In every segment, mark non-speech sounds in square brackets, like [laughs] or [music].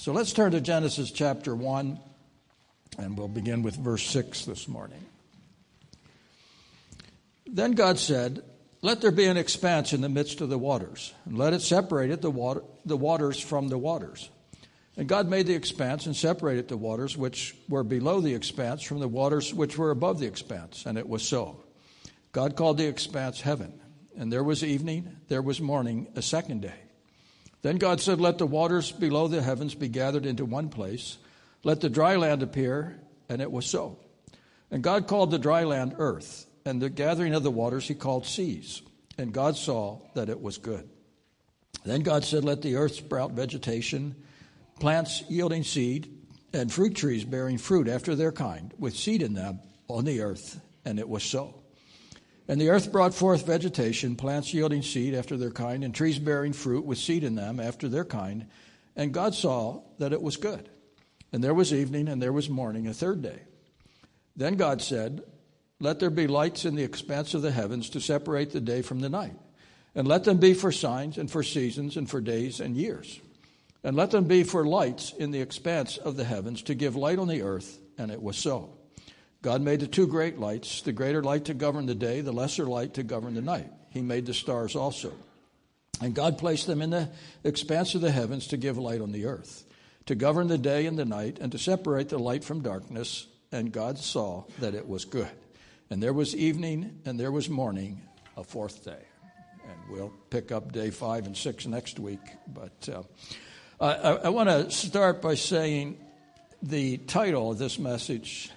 So let's turn to Genesis chapter 1, and we'll begin with verse 6 this morning. Then God said, Let there be an expanse in the midst of the waters, and let it separate it, the, water, the waters from the waters. And God made the expanse and separated the waters which were below the expanse from the waters which were above the expanse. And it was so. God called the expanse heaven. And there was evening, there was morning, a second day. Then God said, Let the waters below the heavens be gathered into one place. Let the dry land appear. And it was so. And God called the dry land earth, and the gathering of the waters he called seas. And God saw that it was good. Then God said, Let the earth sprout vegetation, plants yielding seed, and fruit trees bearing fruit after their kind, with seed in them on the earth. And it was so. And the earth brought forth vegetation, plants yielding seed after their kind, and trees bearing fruit with seed in them after their kind. And God saw that it was good. And there was evening, and there was morning, a third day. Then God said, Let there be lights in the expanse of the heavens to separate the day from the night, and let them be for signs, and for seasons, and for days and years. And let them be for lights in the expanse of the heavens to give light on the earth. And it was so. God made the two great lights, the greater light to govern the day, the lesser light to govern the night. He made the stars also. And God placed them in the expanse of the heavens to give light on the earth, to govern the day and the night, and to separate the light from darkness. And God saw that it was good. And there was evening and there was morning, a fourth day. And we'll pick up day five and six next week. But uh, I, I want to start by saying the title of this message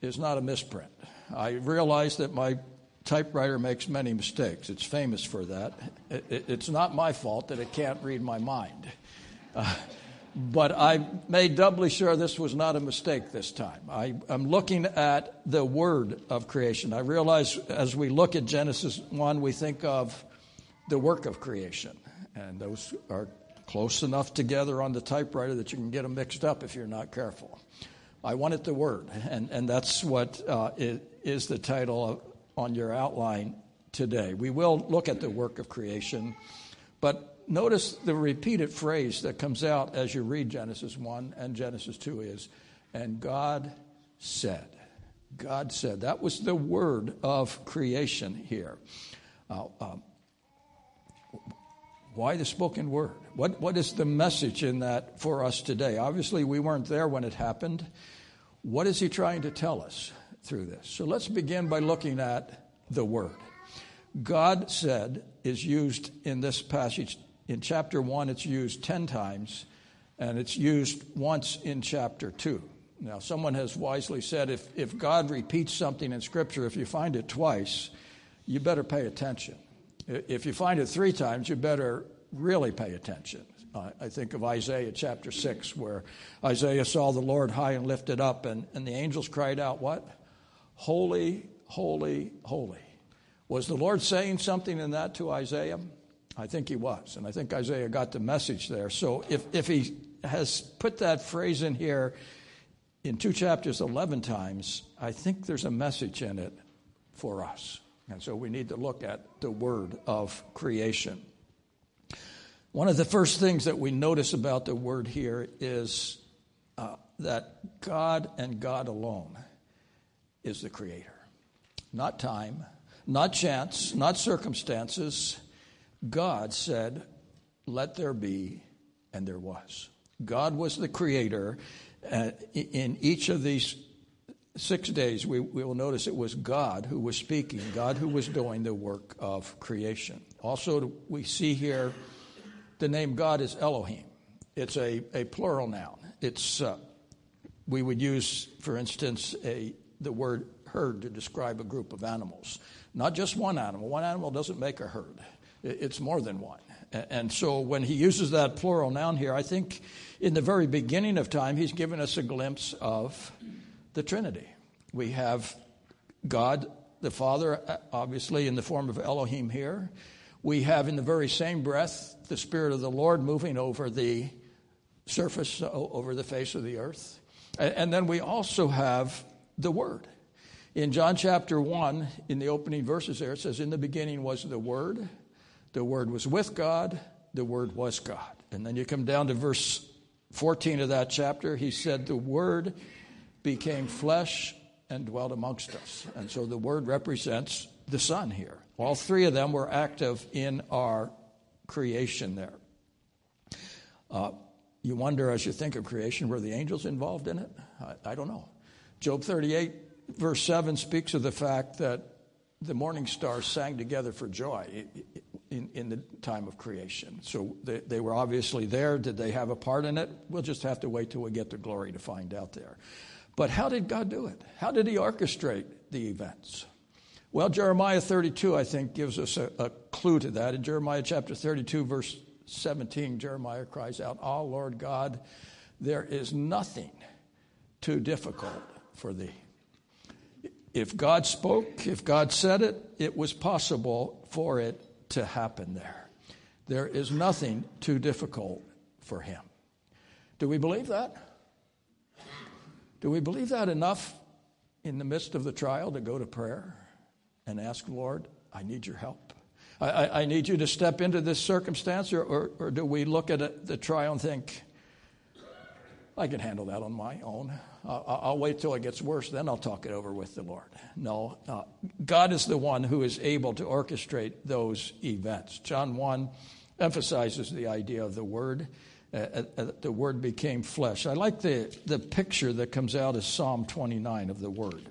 is not a misprint. I realize that my typewriter makes many mistakes. It's famous for that. It, it, it's not my fault that it can't read my mind. Uh, but I made doubly sure this was not a mistake this time. I, am looking at the word of creation. I realize as we look at Genesis 1, we think of the work of creation. And those are close enough together on the typewriter that you can get them mixed up if you're not careful. I wanted the word, and, and that's what uh, is the title of, on your outline today. We will look at the work of creation, but notice the repeated phrase that comes out as you read Genesis 1 and Genesis 2 is, and God said. God said. That was the word of creation here. Uh, um, why the spoken word? What, what is the message in that for us today? Obviously, we weren't there when it happened. What is he trying to tell us through this? So let's begin by looking at the word. God said is used in this passage. In chapter 1, it's used 10 times, and it's used once in chapter 2. Now, someone has wisely said if, if God repeats something in Scripture, if you find it twice, you better pay attention. If you find it three times, you better really pay attention. I think of Isaiah chapter 6, where Isaiah saw the Lord high and lifted up, and, and the angels cried out, What? Holy, holy, holy. Was the Lord saying something in that to Isaiah? I think he was, and I think Isaiah got the message there. So if, if he has put that phrase in here in two chapters 11 times, I think there's a message in it for us. And so we need to look at the word of creation. One of the first things that we notice about the word here is uh, that God and God alone is the creator. Not time, not chance, not circumstances. God said, Let there be, and there was. God was the creator. Uh, in each of these six days, we, we will notice it was God who was speaking, God who was doing the work of creation. Also, we see here the name God is Elohim. It's a, a plural noun. It's, uh, we would use, for instance, a, the word herd to describe a group of animals. Not just one animal. One animal doesn't make a herd, it's more than one. And so when he uses that plural noun here, I think in the very beginning of time, he's given us a glimpse of the Trinity. We have God the Father, uh, obviously in the form of Elohim here. We have in the very same breath the Spirit of the Lord moving over the surface, uh, over the face of the earth. And then we also have the Word. In John chapter 1, in the opening verses there, it says, In the beginning was the Word, the Word was with God, the Word was God. And then you come down to verse 14 of that chapter, he said, The Word became flesh and dwelt amongst us. And so the Word represents the Son here. All three of them were active in our creation there. Uh, you wonder as you think of creation, were the angels involved in it? I, I don't know. Job 38, verse 7 speaks of the fact that the morning stars sang together for joy in, in the time of creation. So they, they were obviously there. Did they have a part in it? We'll just have to wait till we get to glory to find out there. But how did God do it? How did He orchestrate the events? Well, Jeremiah 32, I think, gives us a, a clue to that. In Jeremiah chapter 32, verse 17, Jeremiah cries out, Oh, Lord God, there is nothing too difficult for thee. If God spoke, if God said it, it was possible for it to happen there. There is nothing too difficult for him. Do we believe that? Do we believe that enough in the midst of the trial to go to prayer and ask, Lord, I need your help? I, I, I need you to step into this circumstance, or, or, or do we look at the trial and think, I can handle that on my own. I'll wait till it gets worse, then I'll talk it over with the Lord. No, uh, God is the one who is able to orchestrate those events. John 1 emphasizes the idea of the Word. Uh, uh, uh, the Word became flesh. I like the, the picture that comes out of Psalm 29 of the Word,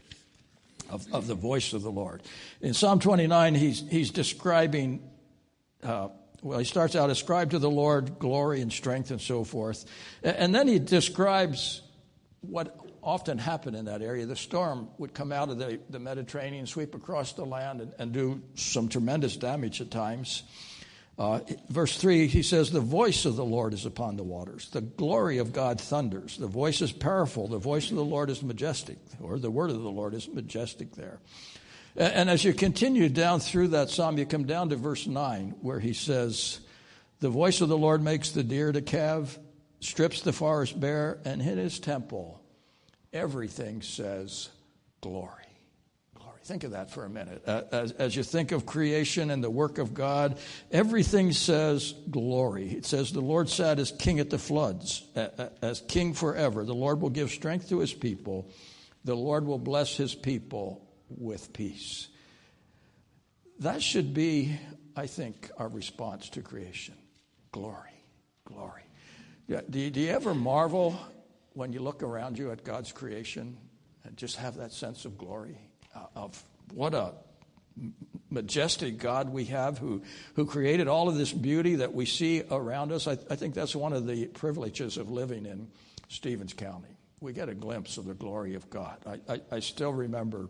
of, of the voice of the Lord. In Psalm 29, he's, he's describing uh, well, he starts out, ascribe to the Lord glory and strength and so forth. And then he describes what often happened in that area. The storm would come out of the, the Mediterranean, sweep across the land, and, and do some tremendous damage at times. Uh, verse 3, he says, The voice of the Lord is upon the waters. The glory of God thunders. The voice is powerful. The voice of the Lord is majestic, or the word of the Lord is majestic there. And as you continue down through that psalm, you come down to verse 9, where he says, The voice of the Lord makes the deer to calve, strips the forest bare, and in his temple everything says glory. Think of that for a minute. As, as you think of creation and the work of God, everything says glory. It says, The Lord sat as king at the floods, as king forever. The Lord will give strength to his people. The Lord will bless his people with peace. That should be, I think, our response to creation. Glory, glory. Do you, do you ever marvel when you look around you at God's creation and just have that sense of glory uh, of what a majestic God we have who, who created all of this beauty that we see around us. I, I think that's one of the privileges of living in Stevens County. We get a glimpse of the glory of God. I, I, I still remember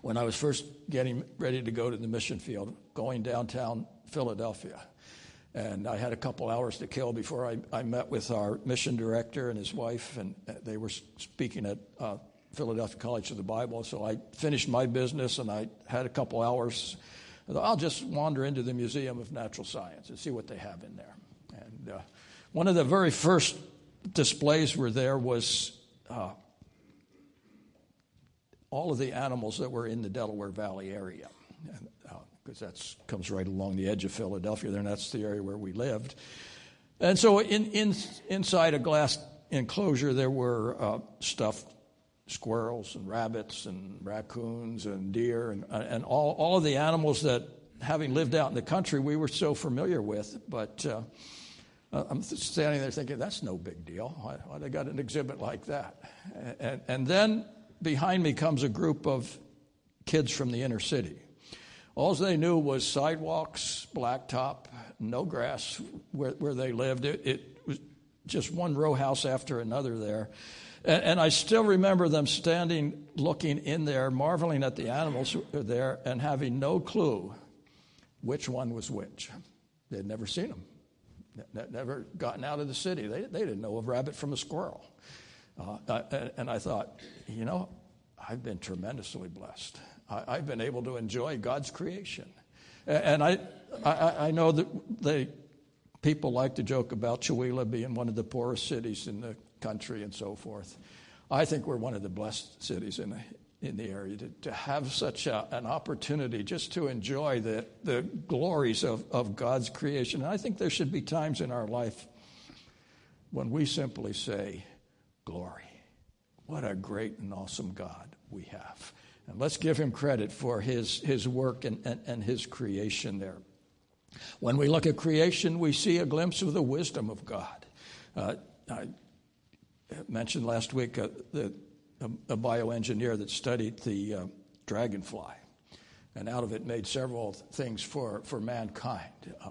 when I was first getting ready to go to the mission field, going downtown Philadelphia. And I had a couple hours to kill before I, I met with our mission director and his wife, and uh, they were speaking at uh, Philadelphia College of the Bible. So I finished my business and I had a couple hours. I'll just wander into the Museum of Natural Science and see what they have in there. And uh, one of the very first displays were there was uh, all of the animals that were in the Delaware Valley area. Because uh, that comes right along the edge of Philadelphia there, and that's the area where we lived. And so in, in, inside a glass enclosure, there were uh, stuffed squirrels and rabbits and raccoons and deer and, uh, and all, all of the animals that, having lived out in the country, we were so familiar with. But uh, I'm standing there thinking, that's no big deal. Why, why they got an exhibit like that? And, and then behind me comes a group of kids from the inner city. All they knew was sidewalks, blacktop, no grass where, where they lived. It, it, was just one row house after another there. And, and, I still remember them standing, looking in there, marveling at the animals there, and having no clue which one was which. They'd never seen them, never gotten out of the city. They, they didn't know a rabbit from a squirrel. Uh, and I thought, you know, I've been tremendously blessed. I, have been able to enjoy God's creation. And I, I, I know that they, people like to joke about Chewelah being one of the poorest cities in the country and so forth. I think we're one of the blessed cities in the, in the area to, to have such a, an opportunity just to enjoy the, the glories of, of God's creation. And I think there should be times in our life when we simply say, Glory. What a great and awesome God we have. And let's give him credit for his, his work and, and, and his creation there. When we look at creation, we see a glimpse of the wisdom of God. Uh, I mentioned last week uh, the, a, a, bioengineer that studied the uh, dragonfly and out of it made several things for, for mankind. Uh,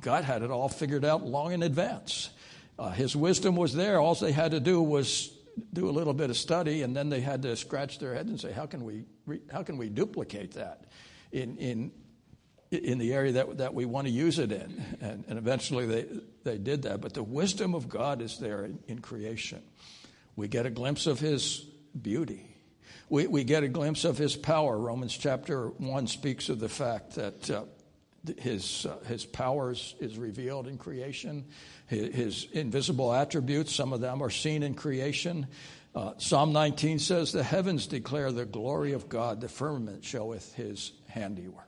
God had it all figured out long in advance. Uh, his wisdom was there. All they had to do was do a little bit of study, and then they had to scratch their head and say, "How can we? Re- how can we duplicate that in in in the area that that we want to use it in?" And, and eventually, they they did that. But the wisdom of God is there in, in creation. We get a glimpse of His beauty. We, we get a glimpse of his power. Romans chapter 1 speaks of the fact that uh, his, uh, his power is, is, revealed in creation, his, his, invisible attributes, some of them are seen in creation. Uh, Psalm 19 says, The heavens declare the glory of God, the firmament showeth his handiwork.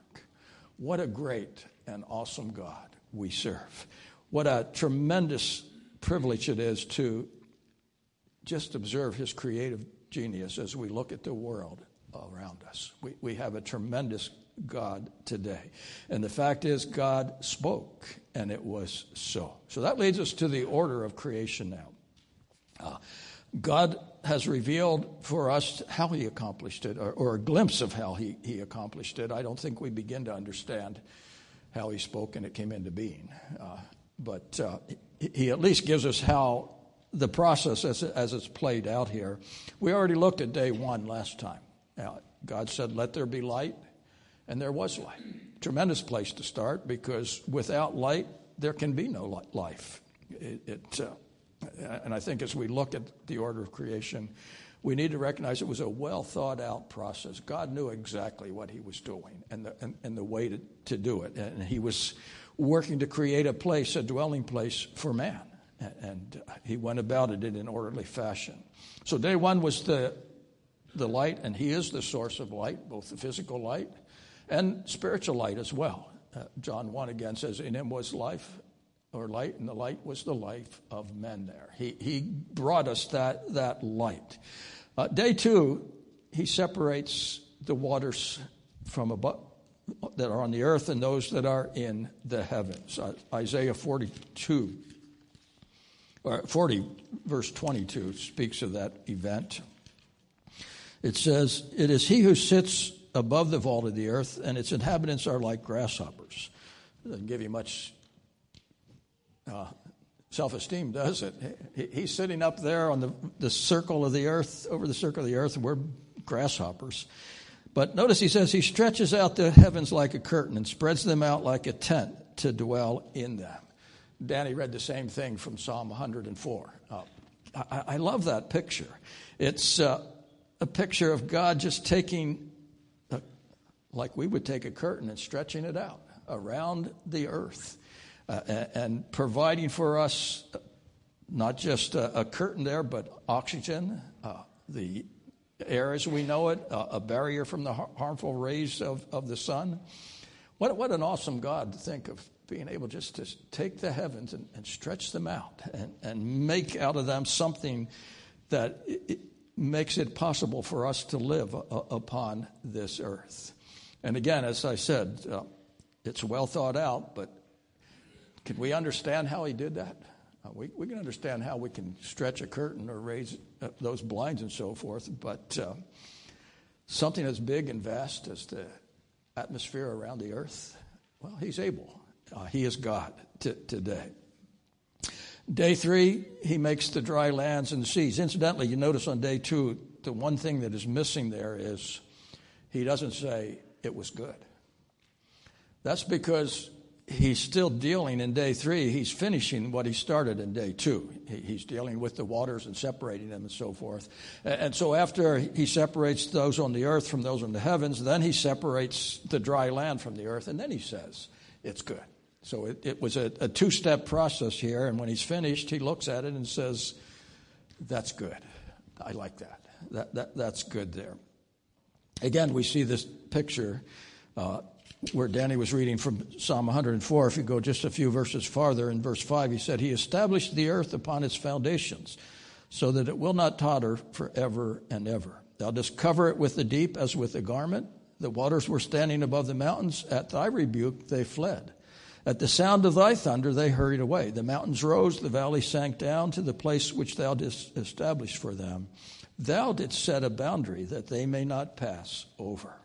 What a great and awesome God we serve. What a tremendous privilege it is to just observe his creative genius as we look at the world around us. We, we have a tremendous God today. And the fact is, God spoke, and it was so. So that leads us to the order of creation now. Uh, God has revealed for us how he accomplished it, or, or, a glimpse of how he, he accomplished it. I don't think we begin to understand how he spoke and it came into being. Uh, but uh, he at least gives us how the process as, as it's played out here. We already looked at day one last time. God said, Let there be light, and there was light. Tremendous place to start because without light, there can be no life. It, it uh, and I think as we look at the order of creation, we need to recognize it was a well thought out process. God knew exactly what he was doing and the, and, and the way to, to do it. And he was working to create a place, a dwelling place for man and he went about it in an orderly fashion. So day one was the the light, and he is the source of light, both the physical light and spiritual light as well. Uh, John 1 again says, In him was life or light, and the light was the life of men there. He, he brought us that, that light. Uh, day two, he separates the waters from above that are on the earth and those that are in the heavens. Uh, Isaiah 42 40, verse 22, speaks of that event. It says, It is he who sits above the vault of the earth, and its inhabitants are like grasshoppers. Doesn't give you much uh, self esteem, does it? He's sitting up there on the, the circle of the earth, over the circle of the earth, we're grasshoppers. But notice he says, He stretches out the heavens like a curtain and spreads them out like a tent to dwell in them. Danny read the same thing from Psalm 104. Uh, I, I, love that picture. It's uh, a picture of God just taking, a, like we would take a curtain and stretching it out around the earth and, and, providing for us uh, not just a, a curtain there, but oxygen, uh, the air as we know it, a barrier from the harmful rays of, of the sun. What, what an awesome God to think of being able just to take the heavens and, and stretch them out and, and make out of them something that it makes it possible for us to live upon this earth. And again, as I said, uh, it's well thought out, but can we understand how he did that? Uh, we, we can understand how we can stretch a curtain or raise uh, those blinds and so forth, but uh, something as big and vast as the atmosphere around the earth, well, he's able. Uh, he is God t- today. Day three, he makes the dry lands and seas. Incidentally, you notice on day two, the one thing that is missing there is he doesn't say it was good. That's because he's still dealing in day three. He's finishing what he started in day two. He's dealing with the waters and separating them and so forth. And so after he separates those on the earth from those on the heavens, then he separates the dry land from the earth, and then he says, It's good. So it, it was a, a two step process here. And when he's finished, he looks at it and says, That's good. I like that. That, that that's good there. Again, we see this picture uh, where Danny was reading from Psalm 104, if you go just a few verses farther, in verse 5, he said, He established the earth upon its foundations, so that it will not totter forever and ever. Thou dost cover it with the deep as with a garment. The waters were standing above the mountains. At thy rebuke they fled. At the sound of thy thunder they hurried away. The mountains rose, the valley sank down to the place which thou didst establish for them. Thou didst set a boundary that they may not pass over.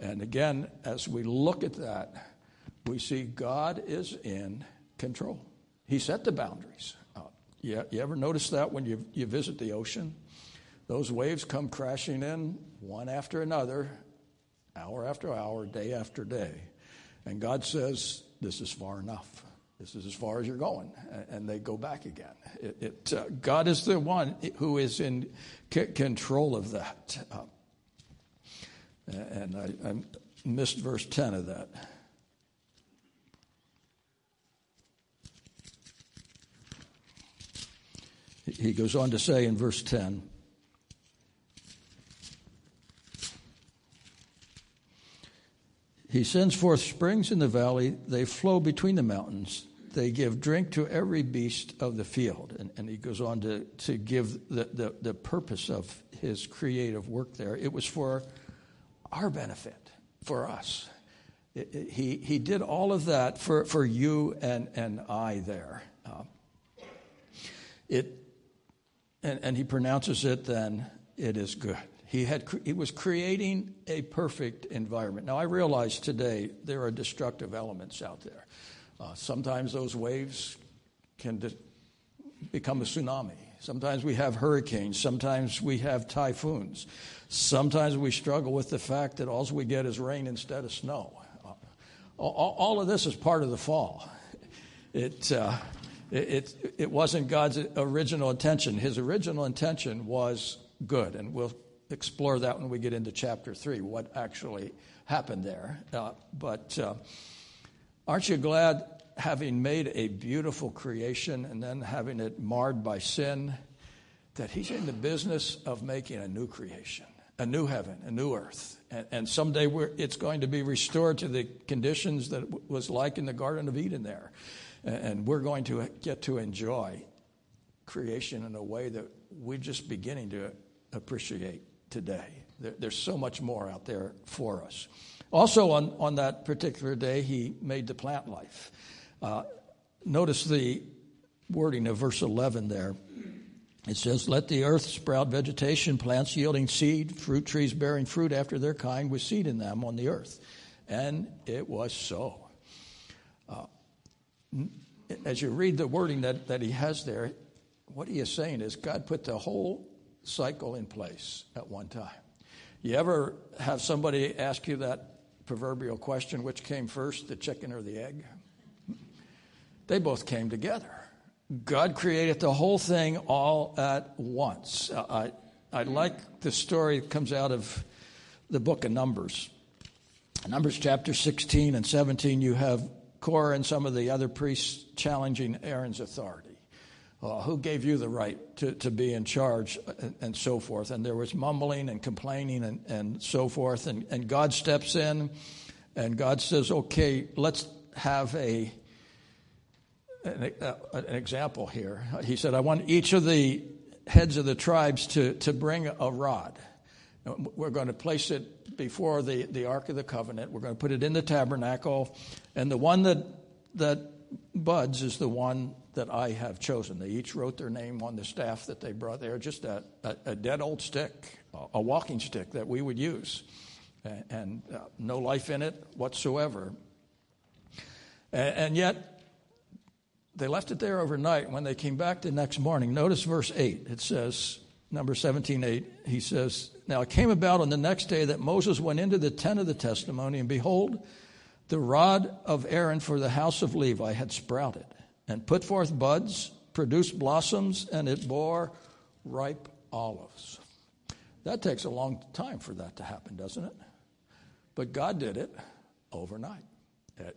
And again, as we look at that, we see God is in control. He set the boundaries. Uh, you, you ever notice that when you, you visit the ocean? Those waves come crashing in one after another, hour after hour, day after day. And God says, This is far enough. This is as far as you're going. And they go back again. It, it uh, God is the one who is in c- control of that. Uh, and I, I missed verse 10 of that. He goes on to say in verse 10 He sends forth springs in the valley, they flow between the mountains. They give drink to every beast of the field. And, and he goes on to, to give the, the, the purpose of his creative work there. It was for our benefit, for us. He, he did all of that for, for you and, and I there. Uh, it, and, and he pronounces it then, it is good. He, had, he was creating a perfect environment. Now, I realize today there are destructive elements out there. Uh, sometimes those waves can de- become a tsunami. Sometimes we have hurricanes. Sometimes we have typhoons. Sometimes we struggle with the fact that all we get is rain instead of snow. All, of this is part of the fall. It, uh, it, it, it wasn't God's original intention. His original intention was good, and we'll explore that when we get into chapter 3, what actually happened there. Uh, but uh, aren't you glad, having made a beautiful creation and then having it marred by sin, that He's in the business of making a new creation? a new heaven, a new earth. And, and someday it's going to be restored to the conditions that it was like in the Garden of Eden there. And, we're going to get to enjoy creation in a way that we're just beginning to appreciate today. There, there's so much more out there for us. Also, on, on that particular day, he made the plant life. Uh, notice the wording of verse 11 there. It says, Let the earth sprout vegetation, plants yielding seed, fruit trees bearing fruit after their kind, with seed in them on the earth. And it was so. Uh, as you read the wording that, that he has there, what he is saying is God put the whole cycle in place at one time. You ever have somebody ask you that proverbial question which came first, the chicken or the egg? They both came together. God created the whole thing all at once. I, I like the story that comes out of the book of Numbers. Numbers chapter 16 and 17, you have Korah and some of the other priests challenging Aaron's authority. Uh, who gave you the right to, to be in charge and, and, so forth? And there was mumbling and complaining and, and so forth. And, and God steps in and God says, okay, let's have a an, uh, an example here. He said, I want each of the heads of the tribes to, to bring a rod. We're going to place it before the, the Ark of the Covenant. We're going to put it in the tabernacle. And the one that, that buds is the one that I have chosen. They each wrote their name on the staff that they brought there, just a, a, a dead old stick, a walking stick that we would use, and, and uh, no life in it whatsoever. And, and yet, they left it there overnight. When they came back the next morning, notice verse 8. It says, number 17, 8, he says, Now it came about on the next day that Moses went into the tent of the testimony, and behold, the rod of Aaron for the house of Levi had sprouted and put forth buds, produced blossoms, and it bore ripe olives. That takes a long time for that to happen, doesn't it? But God did it overnight. It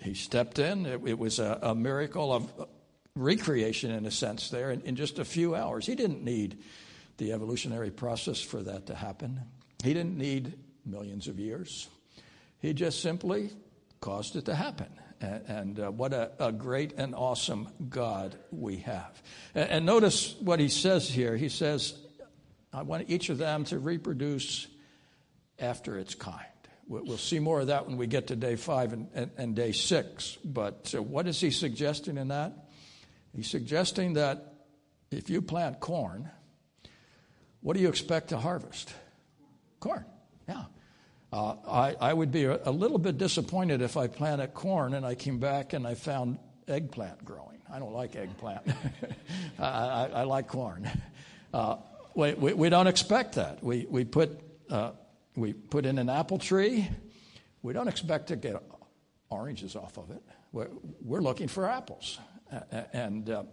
he stepped in. It, it was a, a, miracle of recreation, in a sense, there in, in just a few hours. He didn't need the evolutionary process for that to happen, he didn't need millions of years. He just simply caused it to happen. And, and uh, what a, a, great and awesome God we have. And, and notice what he says here. He says, I want each of them to reproduce after its kind. We'll see more of that when we get to day five and, and, and day six. But uh, what is he suggesting in that? He's suggesting that if you plant corn, what do you expect to harvest? Corn, yeah. Uh, I, I would be a, a, little bit disappointed if I planted corn and I came back and I found eggplant growing. I don't like eggplant. [laughs] I, I, I, like corn. Uh, we, we, we, don't expect that. We, we, put, uh, we put in an apple tree. We don't expect to get oranges off of it. We're, looking for apples. And uh,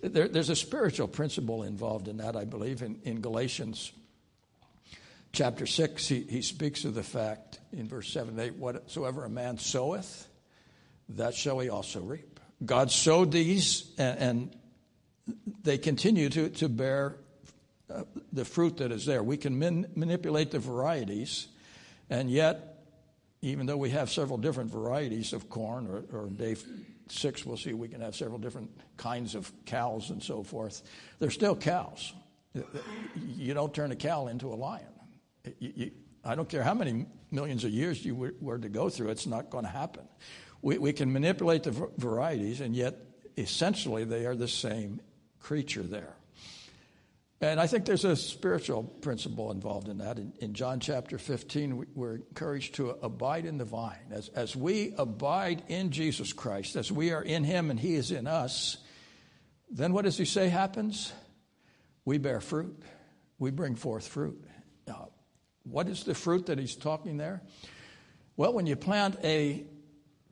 there, there's a spiritual principle involved in that, I believe, in, in Galatians chapter 6, he, he speaks of the fact in verse 7 8, whatsoever a man soweth, that shall he also reap. God sowed these, and, and they continue to, to bear uh, the fruit that is there. We can min- manipulate the varieties, and yet, even though we have several different varieties of corn, or, or day six, we'll see we can have several different kinds of cows and so forth, they're still cows. You don't turn a cow into a lion. You, you, I don't care how many millions of years you were, to go through, it's not going to happen. We, we can manipulate the varieties, and yet essentially they are the same creature there. And I think there's a spiritual principle involved in that. In, in John chapter 15, we're encouraged to abide in the vine. As, as we abide in Jesus Christ, as we are in Him and He is in us, then what does He say happens? We bear fruit. We bring forth fruit. Uh, what is the fruit that he's talking there? Well, when you plant a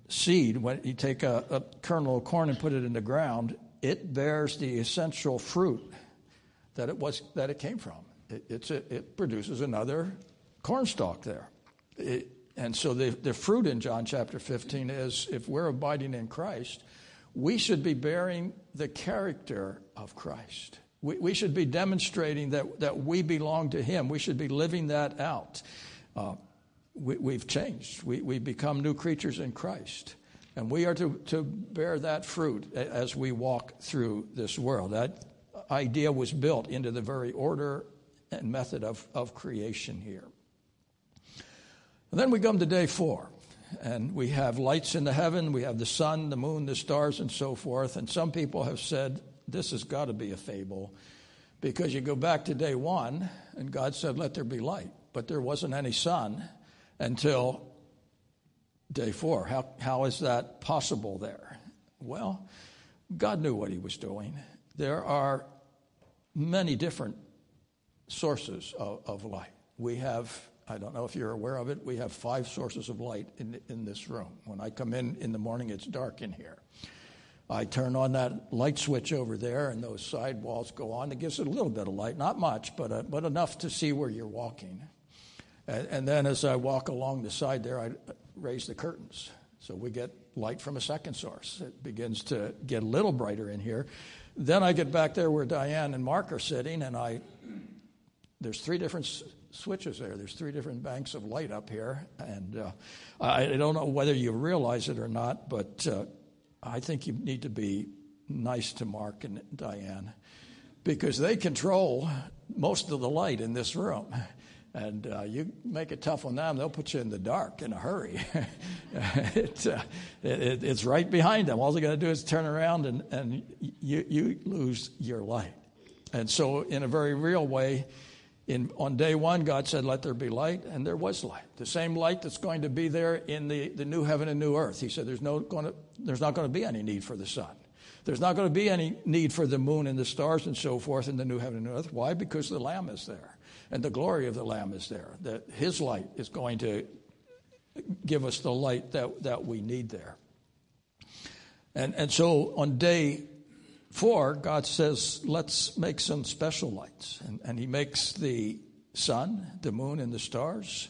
seed, when you take a, a kernel of corn and put it in the ground, it bears the essential fruit that it was that it came from. It, a, it produces another cornstalk there. It, and so the, the fruit in John chapter 15 is if we're abiding in Christ, we should be bearing the character of Christ. We, we should be demonstrating that, that we belong to Him. We should be living that out. Uh, we, have changed. We, we become new creatures in Christ. And we are to, to bear that fruit as we walk through this world. That idea was built into the very order and method of, of creation here. And then we come to day four, and we have lights in the heaven, we have the sun, the moon, the stars, and so forth. And some people have said this has got to be a fable because you go back to day one and God said, Let there be light. But there wasn't any sun until day four. How, how is that possible there? Well, God knew what he was doing. There are many different sources of, of light. We have, I don't know if you're aware of it, we have five sources of light in, in this room. When I come in in the morning, it's dark in here. I turn on that light switch over there, and those side walls go on. It gives it a little bit of light, not much, but, uh, but enough to see where you're walking. And, and then as I walk along the side there, I raise the curtains. So we get light from a second source. It begins to get a little brighter in here. Then I get back there where Diane and Mark are sitting, and I there's three different s- switches there. There's three different banks of light up here, and uh, I, don't know whether you realize it or not, but uh, I think you need to be nice to Mark and Diane because they control most of the light in this room. And uh, you make it tough on them, they'll put you in the dark in a hurry. [laughs] it, uh, it, it's right behind them. All they got to do is turn around and, and you, you lose your light. And so, in a very real way, in, on day one, God said, Let there be light, and there was light. The same light that's going to be there in the, the new heaven and new earth. He said, There's, no going to, there's not going to be any need for the sun. There's not going to be any need for the moon and the stars and so forth in the new heaven and new earth. Why? Because the Lamb is there, and the glory of the Lamb is there. That His light is going to give us the light that, that we need there. And, and so on day Four, God says, let's make some special lights. And, and He makes the sun, the moon, and the stars.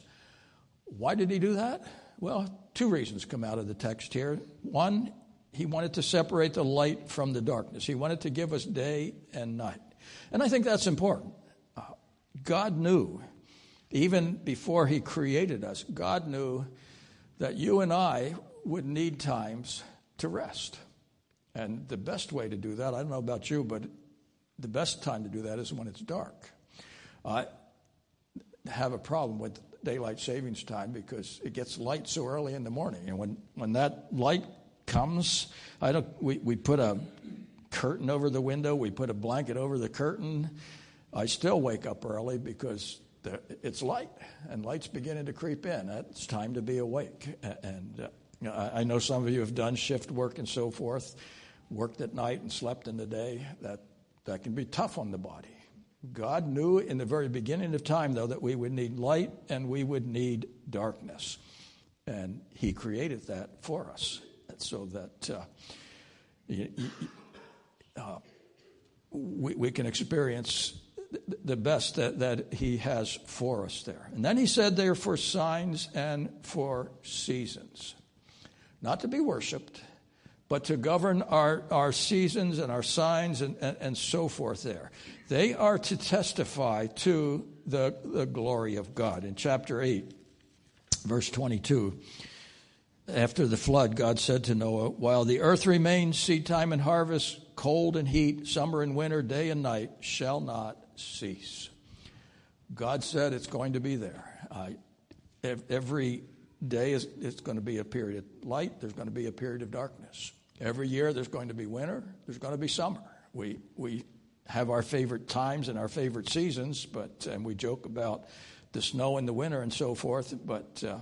Why did He do that? Well, two reasons come out of the text here. One, He wanted to separate the light from the darkness, He wanted to give us day and night. And I think that's important. God knew Even before He created us, God knew that you and I would need times to rest. And the best way to do that, I don't know about you, but the best time to do that is when it's dark. I have a problem with daylight savings time because it gets light so early in the morning. And when, when that light comes, I don't, we, we put a curtain over the window, we put a blanket over the curtain. I still wake up early because it's light and light's beginning to creep in. It's time to be awake. And uh, I know some of you have done shift work and so forth, worked at night and slept in the day. That, that can be tough on the body. God knew in the very beginning of time, though, that we would need light and we would need darkness. And He created that for us so that uh, uh, we, we can experience the best that, that He has for us there. And then He said they are for signs and for seasons, not to be worshiped but to govern our, our seasons and our signs and, and, and, so forth there. They are to testify to the, the glory of God. In chapter 8, verse 22, after the flood, God said to Noah, While the earth remains, seed time and harvest, cold and heat, summer and winter, day and night shall not cease. God said it's going to be there. Uh, every day is it's going to be a period of light, there's going to be a period of darkness. Every year there's going to be winter, there's going to be summer. We, we have our favorite times and our favorite seasons, but and we joke about the snow in the winter and so forth. But uh,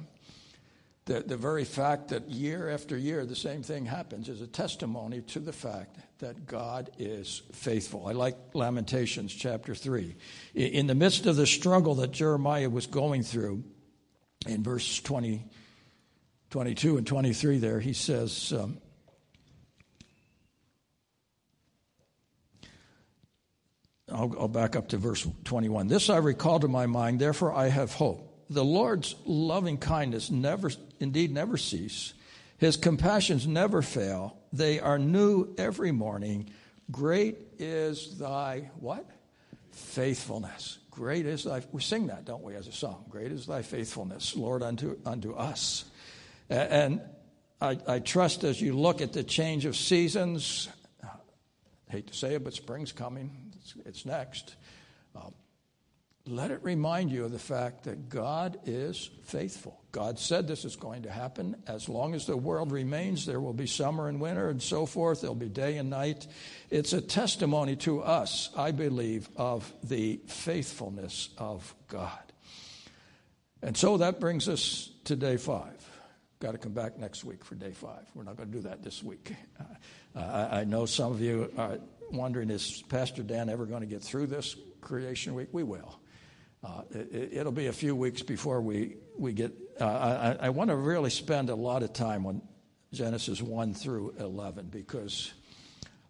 the the very fact that year after year the same thing happens is a testimony to the fact that God is faithful. I like Lamentations chapter three. In the midst of the struggle that Jeremiah was going through, in verse 20, 22 and 23, there he says. Um, I'll, I'll back up to verse 21. This I recall to my mind, therefore I have hope. The Lord's loving kindness never, indeed, never cease. His compassions never fail. They are new every morning. Great is thy what? Faithfulness. Great is thy. We sing that, don't we, as a song? Great is thy faithfulness, Lord, unto unto us. And I, I trust as you look at the change of seasons. I hate to say it, but spring's coming it's, it's next. Um, let it remind you of the fact that God is faithful. God said this is going to happen. As long as the world remains, there will be summer and winter and so forth. There'll be day and night. It's a testimony to us, I believe, of the faithfulness of God. And so that brings us to day five. Got to come back next week for day five. We're not going to do that this week. Uh, I, I, know some of you are wondering, is Pastor Dan ever going to get through this creation week? We will. Uh, it, will be a few weeks before we, we get. Uh, I, I want to really spend a lot of time on Genesis 1 through 11 because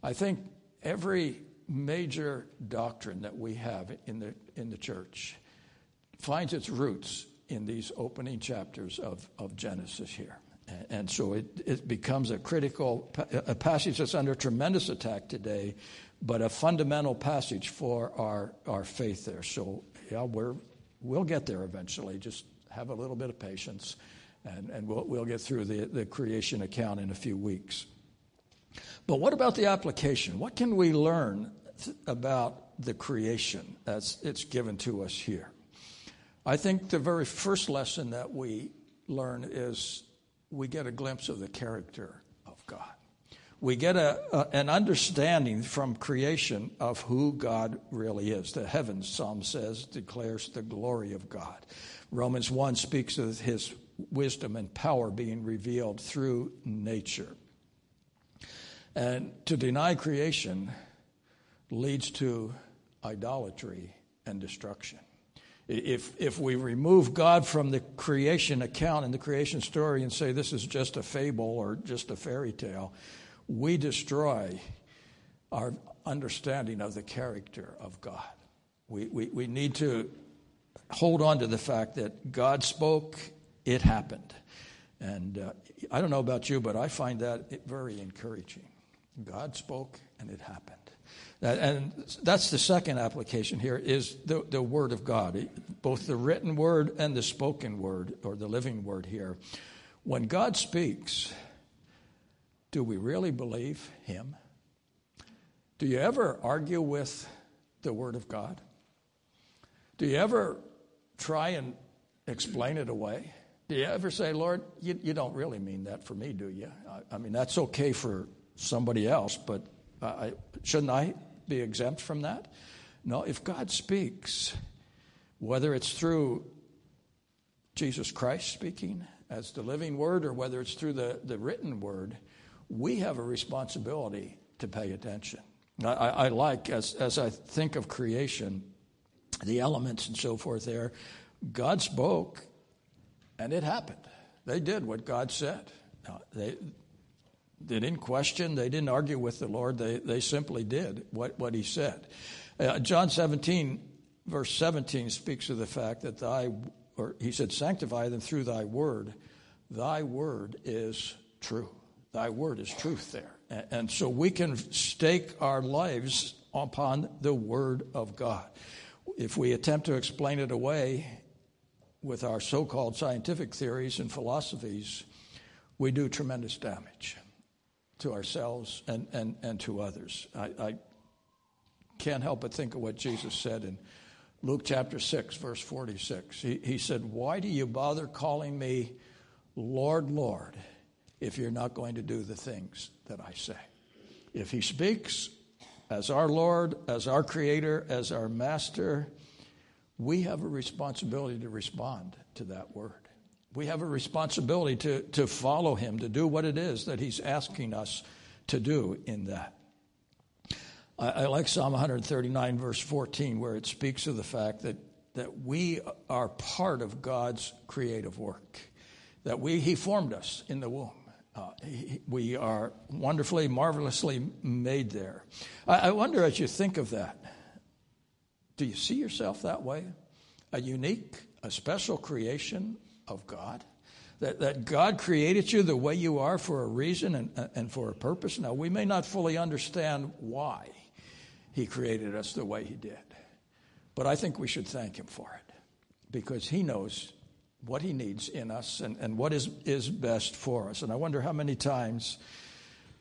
I think every major doctrine that we have in the, in the church finds its roots in these opening chapters of, of Genesis here. And so it, it becomes a critical, a passage that's under tremendous attack today, but a fundamental passage for our, our faith there. So, yeah, we're, we'll get there eventually. Just have a little bit of patience, and, and we'll, we'll get through the, the creation account in a few weeks. But what about the application? What can we learn about the creation as it's given to us here? I think the very first lesson that we learn is we get a glimpse of the character of God. We get a, a, an understanding from creation of who God really is. The heavens, Psalm says, declares the glory of God. Romans 1 speaks of his wisdom and power being revealed through nature. And to deny creation leads to idolatry and destruction. If, if we remove God from the creation account and the creation story and say this is just a fable or just a fairy tale, we destroy our understanding of the character of God. We, we, we need to hold on to the fact that God spoke, it happened. And uh, I don't know about you, but I find that very encouraging. God spoke and it happened. And that's the second application here is the, the Word of God, both the written Word and the spoken Word, or the living Word here. When God speaks, do we really believe Him? Do you ever argue with the Word of God? Do you ever try and explain it away? Do you ever say, Lord, you, you don't really mean that for me, do you? I, I mean, that's okay for somebody else, but I, shouldn't I be exempt from that? No, if God speaks, whether it's through Jesus Christ speaking as the living word or whether it's through the, the written word, we have a responsibility to pay attention. I, I like, as, as I think of creation, the elements and so forth there, God spoke and it happened. They did what God said. They, they didn't question, they didn't argue with the Lord, they, they simply did what, what He said. Uh, John 17, verse 17, speaks of the fact that thy, or He said, sanctify them through thy word. Thy word is true. Thy word is truth there. And, so we can stake our lives upon the word of God. If we attempt to explain it away with our so called scientific theories and philosophies, we do tremendous damage to ourselves and, and, and to others. I, I can't help but think of what Jesus said in Luke chapter 6, verse 46. He, he said, Why do you bother calling me Lord, Lord, if you're not going to do the things that I say? If he speaks as our Lord, as our Creator, as our Master, we have a responsibility to respond to that word. We have a responsibility to, to follow him, to do what it is that he's asking us to do in that. I, I like Psalm 139, verse 14, where it speaks of the fact that, that we are part of God's creative work, that we, he formed us in the womb. Uh, we are wonderfully, marvelously made there. I, I wonder as you think of that, do you see yourself that way? A unique, a special creation of God? That, that God created you the way you are for a reason and, and for a purpose? Now, we may not fully understand why He created us the way He did, but I think we should thank Him for it because He knows what He needs in us and, and what is, is best for us. And I wonder how many times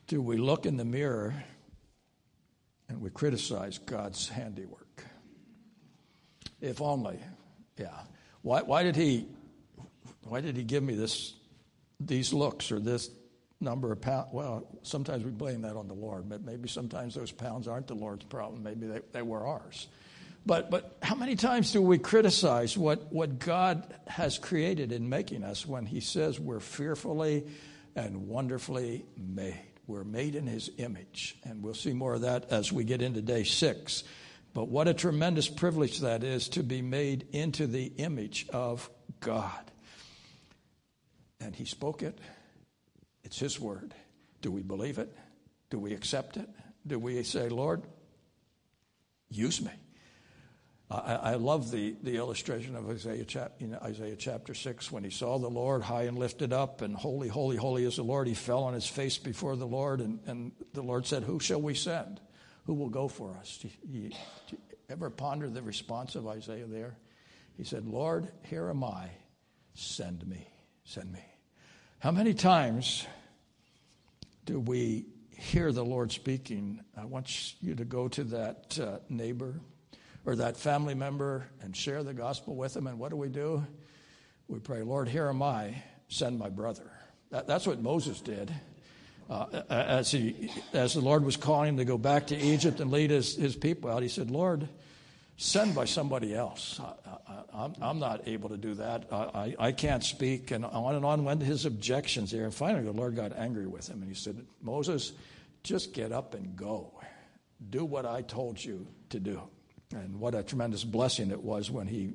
do we look in the mirror and we criticize God's handiwork? If only, yeah. Why, why did He why did he give me this, these looks or this number of pounds? Well, sometimes we blame that on the Lord, but maybe sometimes those pounds aren't the Lord's problem. Maybe they, they were ours. But, but how many times do we criticize what, what God has created in making us when He says we're fearfully and wonderfully made? We're made in His image. And we'll see more of that as we get into day six. But what a tremendous privilege that is to be made into the image of God and he spoke it. It's his word. Do we believe it? Do we accept it? Do we say, Lord, use me? I, love the, the illustration of Isaiah, chap, Isaiah chapter 6 when he saw the Lord high and lifted up, and holy, holy, holy is the Lord. He fell on his face before the Lord, and, and the Lord said, Who shall we send? Who will go for us? Do you, do you ever ponder the response of Isaiah there? He said, Lord, here am I. Send me. Send me. How many times do we hear the Lord speaking? I want you to go to that uh, neighbor or that family member and share the gospel with them. And what do we do? We pray, Lord, here am I, send my brother. That, that's what Moses did. Uh, as, he, as the Lord was calling him to go back to Egypt and lead his, his people out, he said, Lord, send by somebody else. I, am not able to do that. I, I, can't speak. And on and on went his objections there. And finally, the Lord got angry with him and he said, Moses, just get up and go. Do what I told you to do. And what a tremendous blessing it was when he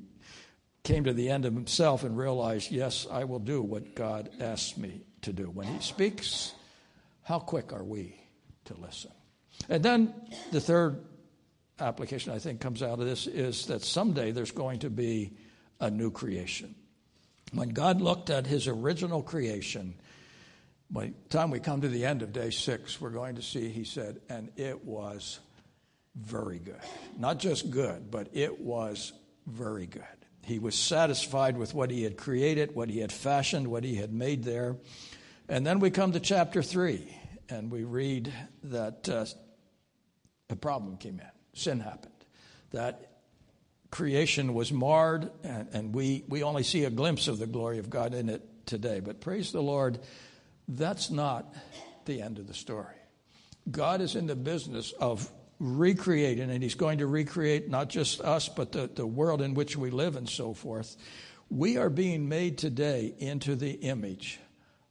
came to the end of himself and realized, yes, I will do what God asks me to do. When he speaks, how quick are we to listen? And then the third application I think comes out of this is that someday there's going to be a new creation. When God looked at his original creation, by the time we come to the end of day six, we're going to see, he said, and it was very good. Not just good, but it was very good. He was satisfied with what he had created, what he had fashioned, what he had made there. And then we come to chapter 3, and we read that uh, a problem came in. Sin happened. That creation was marred, and, and we, we only see a glimpse of the glory of God in it today. But praise the Lord, that's not the end of the story. God is in the business of recreating, and He's going to recreate not just us, but the, the world in which we live and so forth. We are being made today into the image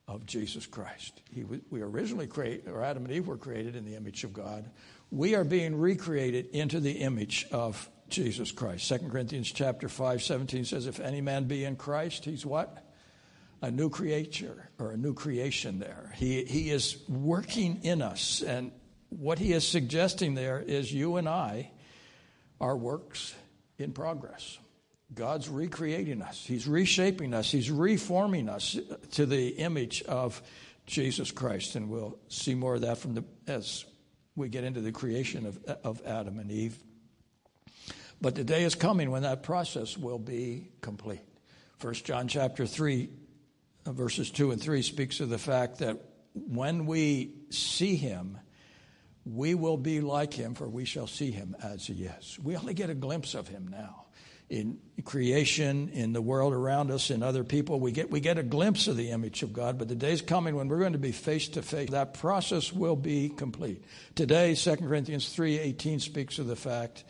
of Jesus Christ. He, we originally created, or Adam and Eve were created in the image of God. We are being recreated into the image of Jesus Christ. 2 Corinthians chapter 5, 17 says, If any man be in Christ, he's what? A new creature or a new creation there. He, he is working in us. And what he is suggesting there is you and I are works in progress. God's recreating us, He's reshaping us, He's reforming us to the image of Jesus Christ. And we'll see more of that from the, as we get into the creation of, of Adam and Eve. But the day is coming when that process will be complete. First John chapter 3, verses 2 and 3 speaks of the fact that when we see him, we will be like him, for we shall see him as he is. We only get a glimpse of him now. In creation, in the world around us, in other people, we get, we get a glimpse of the image of God, but the day's coming when we're going to be face to face. That process will be complete. Today, 2 Corinthians 3.18 speaks of the fact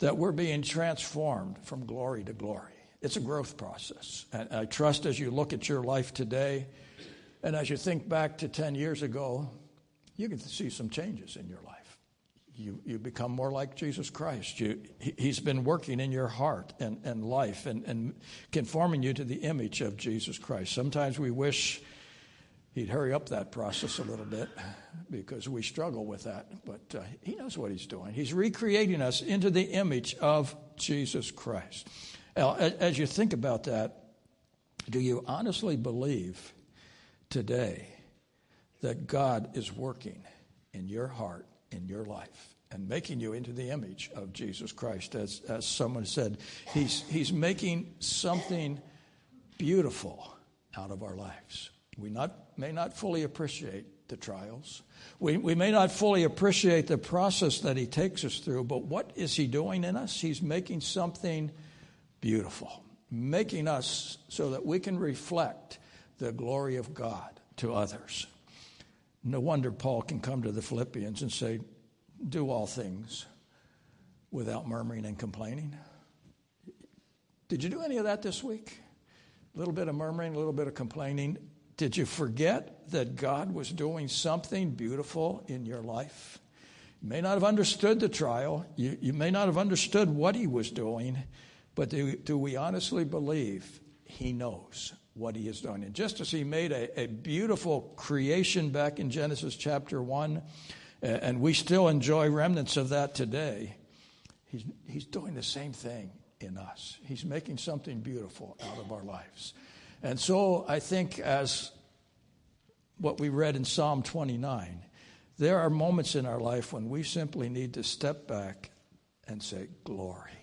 that we're being transformed from glory to glory. It's a growth process. And I trust as you look at your life today, and as you think back to 10 years ago, you can see some changes in your life. You, you become more like Jesus Christ. You, he's been working in your heart and, and life and, and conforming you to the image of Jesus Christ. Sometimes we wish he'd hurry up that process a little bit because we struggle with that. But uh, he knows what he's doing. He's recreating us into the image of Jesus Christ. Now, as you think about that, do you honestly believe today that God is working in your heart, in your life, and making you into the image of Jesus Christ. As, as someone said, he's, he's making something beautiful out of our lives. We not, may not fully appreciate the trials. We, we may not fully appreciate the process that He takes us through, but what is He doing in us? He's making something beautiful, making us so that we can reflect the glory of God to others. No wonder Paul can come to the Philippians and say, Do all things without murmuring and complaining. Did you do any of that this week? A little bit of murmuring, a little bit of complaining. Did you forget that God was doing something beautiful in your life? You may not have understood the trial, you, you may not have understood what He was doing, but do, do we honestly believe He knows what he has done. And just as he made a, a beautiful creation back in Genesis chapter 1, and we still enjoy remnants of that today, he's, he's doing the same thing in us. He's making something beautiful out of our lives. And so I think, as what we read in Psalm 29, there are moments in our life when we simply need to step back and say, Glory.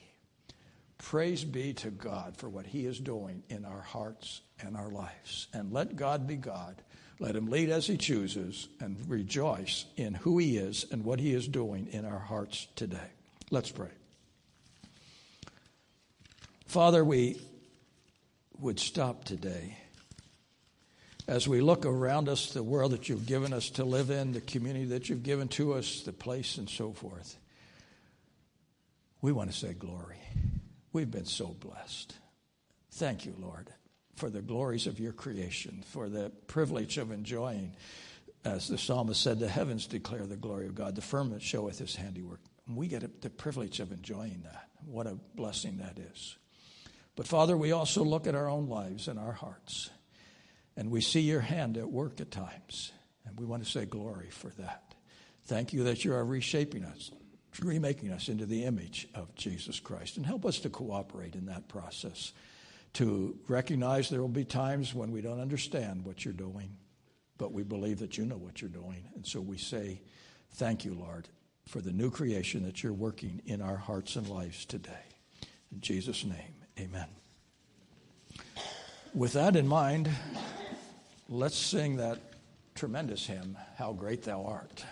Praise be to God for what He is doing in our hearts and our lives. And let God be God. Let Him lead as He chooses and rejoice in who He is and what He is doing in our hearts today. Let's pray. Father, we would stop today as we look around us, the world that you've given us to live in, the community that you've given to us, the place, and so forth. We want to say glory. We've been so blessed. Thank you, Lord, for the glories of your creation, for the privilege of enjoying, as the psalmist said, the heavens declare the glory of God, the firmament showeth his handiwork. we get the privilege of enjoying that. What a blessing that is. But Father, we also look at our own lives and our hearts, and we see your hand at work at times, and we want to say glory for that. Thank you that you are reshaping us remaking us into the image of Jesus Christ. And help us to cooperate in that process, to recognize there will be times when we don't understand what you're doing, but we believe that you know what you're doing. And so we say, Thank you, Lord, for the new creation that you're working in our hearts and lives today. In Jesus' name, amen. With that in mind, let's sing that tremendous hymn, How Great Thou Art.